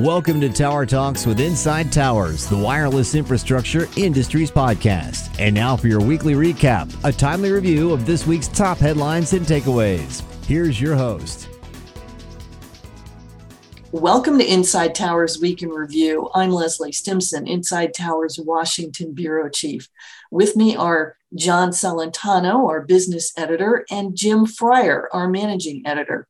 Welcome to Tower Talks with Inside Towers, the wireless infrastructure industries podcast. And now for your weekly recap, a timely review of this week's top headlines and takeaways. Here's your host. Welcome to Inside Towers Week in Review. I'm Leslie Stimson, Inside Towers Washington Bureau Chief. With me are John Celentano, our business editor, and Jim Fryer, our managing editor.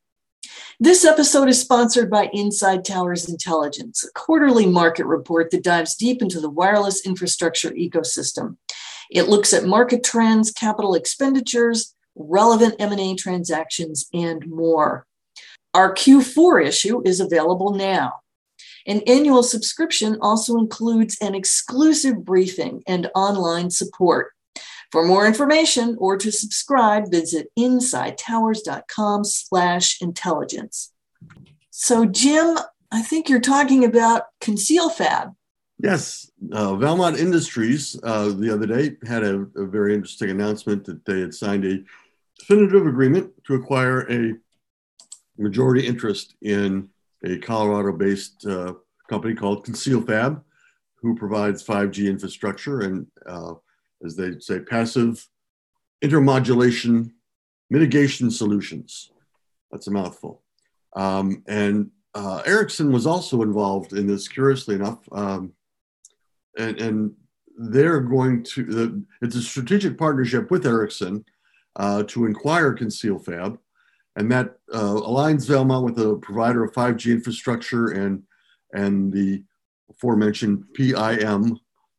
This episode is sponsored by Inside Towers Intelligence, a quarterly market report that dives deep into the wireless infrastructure ecosystem. It looks at market trends, capital expenditures, relevant M&A transactions, and more. Our Q4 issue is available now. An annual subscription also includes an exclusive briefing and online support. For more information or to subscribe, visit insidetowers.com slash intelligence. So, Jim, I think you're talking about ConcealFab. Yes, uh, Valmont Industries uh, the other day had a, a, very interesting announcement that they had signed a definitive agreement to acquire a majority interest in a Colorado-based uh, company called ConcealFab, who provides 5G infrastructure and uh, as they say, passive intermodulation mitigation solutions. That's a mouthful. Um, and uh, Ericsson was also involved in this, curiously enough. Um, and, and, they're going to, the, it's a strategic partnership with Ericsson uh, to acquire ConcealFab. And that uh, aligns Valmont with a provider of 5G infrastructure and, and the aforementioned PIM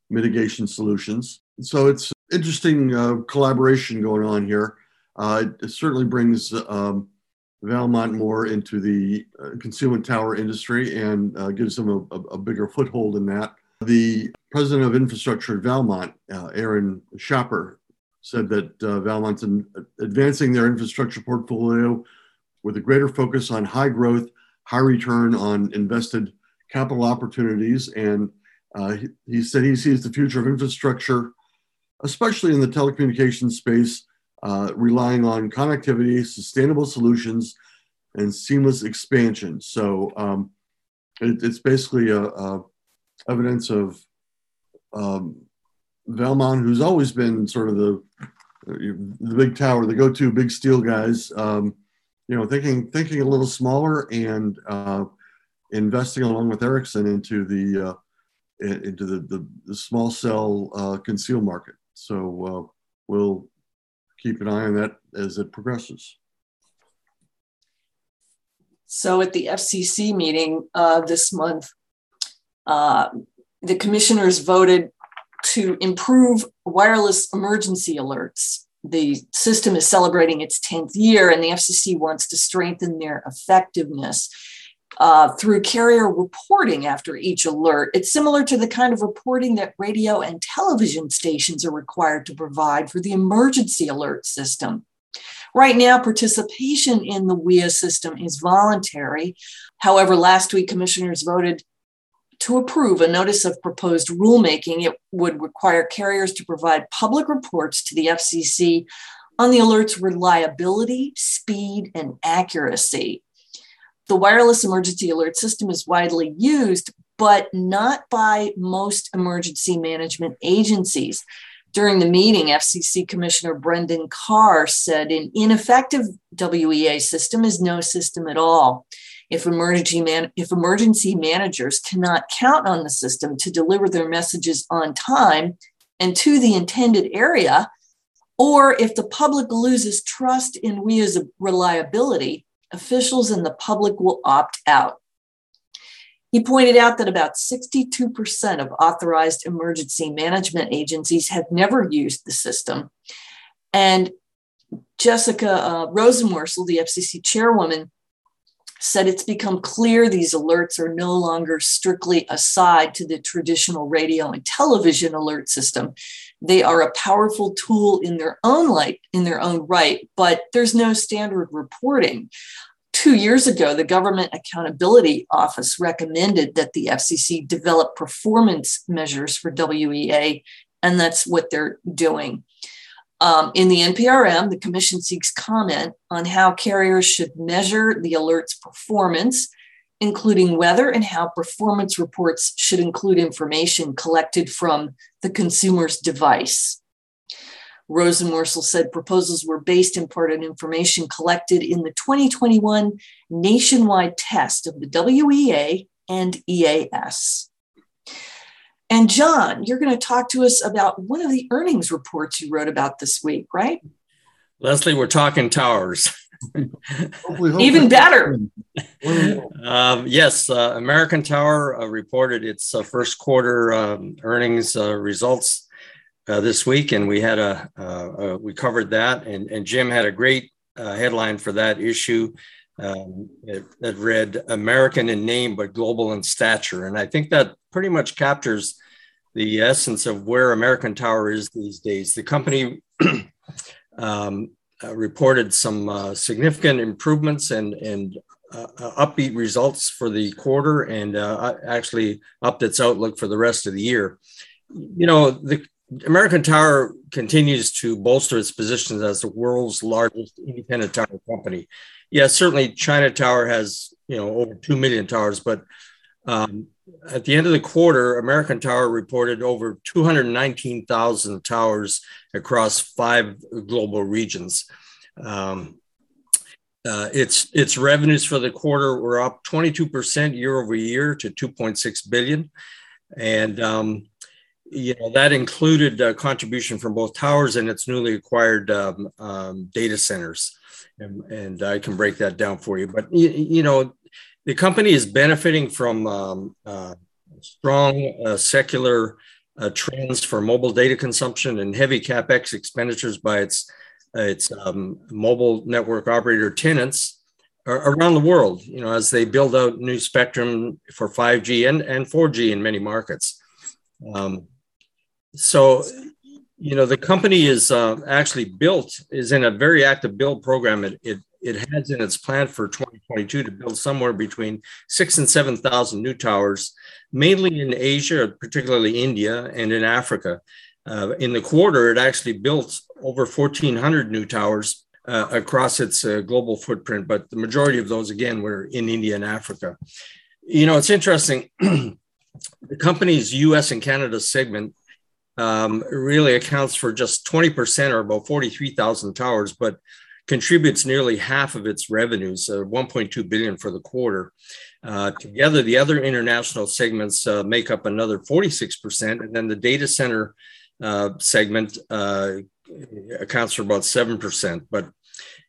mitigation solutions so it's interesting uh, collaboration going on here. Uh, it certainly brings um, Valmont more into the uh, concealment tower industry and uh, gives them a, a, bigger foothold in that. The president of infrastructure at Valmont, uh, Aaron Schapper, said that uh, Valmont's in, advancing their infrastructure portfolio with a greater focus on high growth, high return on invested capital opportunities. And he, he said he sees the future of infrastructure especially in the telecommunications space, uh, relying on connectivity, sustainable solutions, and seamless expansion. So um, it, it's basically a, a evidence of um, Valmont, who's always been sort of the the big tower, the go-to big steel guys. Um, you know, thinking thinking a little smaller and uh, investing along with Ericsson into the uh, into the, the, the small cell uh, conceal market. So uh, we'll keep an eye on that as it progresses. So at the FCC meeting uh, this month, uh, the commissioners voted to improve wireless emergency alerts. The system is celebrating its 10th year, and the FCC wants to strengthen their effectiveness uh, through carrier reporting after each alert. It's similar to the kind of reporting that radio and television stations are required to provide for the emergency alert system. Right now, participation in the WEA system is voluntary. However, last week, commissioners voted to approve a notice of proposed rulemaking. It would require carriers to provide public reports to the FCC on the alert's reliability, speed, and accuracy the wireless emergency alert system is widely used, but not by most emergency management agencies. During the meeting, FCC Commissioner Brendan Carr said an ineffective WEA system is no system at all. If emergency, man- if emergency managers cannot count on the system to deliver their messages on time and to the intended area, or if the public loses trust in WEA's reliability, officials and the public will opt out. He pointed out that about 62% of authorized emergency management agencies have never used the system. And Jessica uh, Rosenworcel, the FCC chairwoman, said it's become clear these alerts are no longer strictly aside to the traditional radio and television alert system. They are a powerful tool in their own light, in their own right, but there's no standard reporting. Two years ago, the Government Accountability Office recommended that the FCC develop performance measures for WEA, and that's what they're doing. Um, in the NPRM, the Commission seeks comment on how carriers should measure the alert's performance including whether and how performance reports should include information collected from the consumer's device. Rosenworcel said proposals were based in part on information collected in the 2021 nationwide test of the WEA and EAS. And John, you're going to talk to us about one of the earnings reports you wrote about this week, right? Leslie, we're talking towers. hopefully, hopefully. Even better. um, yes, uh, American Tower uh, reported its uh, first quarter um, earnings uh, results uh, this week, and we had a uh, we covered that, and, and Jim had a great headline for that issue. Um, it, it read "American in name but global in stature," and I think that pretty much captures the essence of where American Tower is these days. The company um, reported some uh, significant improvements and, and uh, uh upbeat results for the quarter and uh, actually upped its outlook for the rest of the year. You know, the American Tower continues to bolster its position as the world's largest independent tower company. Yes, certainly China Tower has, you know, over 2 million towers, but um, at the end of the quarter, American Tower reported over 219,000 towers across five global regions. Um, uh, its its revenues for the quarter were up 22% year over year to 2.6 billion, and um, you know that included a contribution from both towers and its newly acquired um, um data centers, and, and, I can break that down for you. But you, you know the company is benefiting from um, uh, strong uh, secular uh, trends for mobile data consumption and heavy capex expenditures by its its um, mobile network operator tenants around the world. You know, as they build out new spectrum for 5G and, and 4G in many markets. Um, so, you know, the company is uh, actually built is in a very active build program. It, it it has in its plan for 2022 to build somewhere between six and 7,000 new towers, mainly in Asia, particularly India, and in Africa. Uh, in the quarter, it actually built over 1,400 new towers uh, across its uh, global footprint, but the majority of those, again, were in India and Africa. You know, it's interesting. the company's US and Canada segment um, really accounts for just 20% or about 43,000 towers, but contributes nearly half of its revenues, uh, 1.2 billion for the quarter. Uh, together, the other international segments uh, make up another 46%, and then the data center uh, segment uh, accounts for about 7%. But,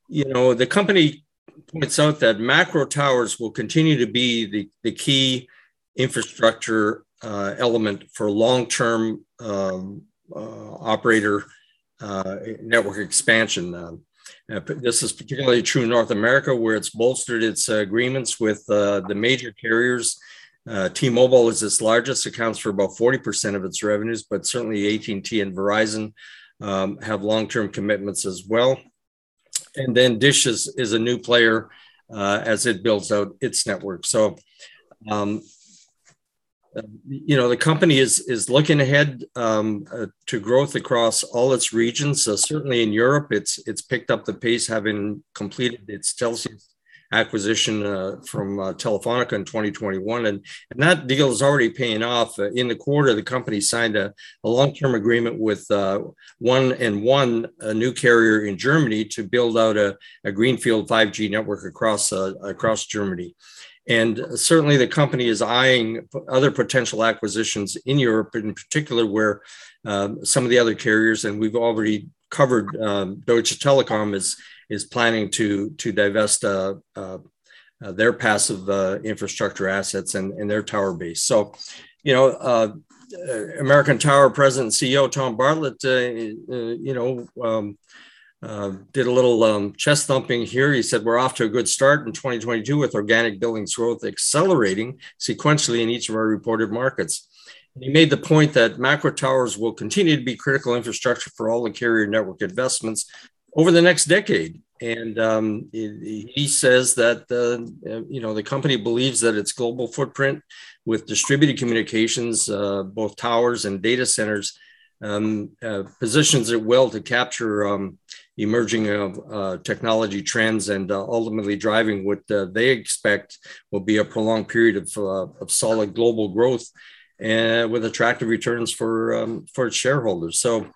you know, the company points out that macro towers will continue to be the, the key infrastructure uh, element for long-term um, operator network expansion. Um, uh, this is particularly true in North America, where it's bolstered its uh, agreements with uh, the major carriers. Uh, T-Mobile is its largest, accounts for about 40% of its revenues, but certainly AT&T and Verizon um, have long-term commitments as well. And then Dish is, is a new player uh, as it builds out its network. So um, you know the company is is looking ahead um, uh, to growth across all its regions. Uh, certainly in Europe, it's it's picked up the pace, having completed its Telxius acquisition uh, from uh, Telefonica in 2021, and and that deal is already paying off. Uh, in the quarter, the company signed a, a long-term agreement with uh, 1&1, a new carrier in Germany, to build out a, a greenfield 5G network across across Germany. And certainly the company is eyeing other potential acquisitions in Europe, in particular, where um, some of the other carriers, and we've already covered um, Deutsche Telekom is, is planning to, to divest uh, uh, uh, their passive uh, infrastructure assets and, and their tower base. So, you know, uh, American Tower President and CEO Tom Bartlett, uh, you know, um, uh, did a little um, chest thumping here. He said, We're off to a good start in 2022 with organic billings growth accelerating sequentially in each of our reported markets. And he made the point that macro towers will continue to be critical infrastructure for all the carrier network investments over the next decade. And um, he, says that uh, you know the company believes that its global footprint with distributed communications, uh, both towers and data centers, um, uh, positions it well to capture um, emerging uh, technology trends and uh, ultimately driving what uh, they expect will be a prolonged period of, uh, of solid global growth and with attractive returns for um, for its shareholders. So,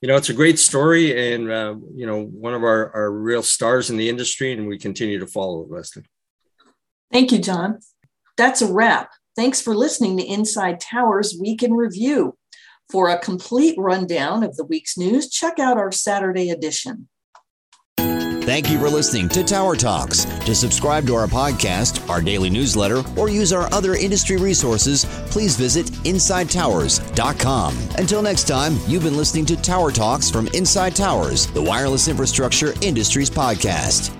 you know, it's a great story and uh, you know one of our, our real stars in the industry, and we continue to follow it, Leslie. Thank you, John. That's a wrap. Thanks for listening to Inside Towers Week in Review. For a complete rundown of the week's news, check out our Saturday edition. Thank you for listening to Tower Talks. To subscribe to our podcast, our daily newsletter, or use our other industry resources, please visit InsideTowers.com. Until next time, you've been listening to Tower Talks from Inside Towers, the wireless infrastructure industries podcast.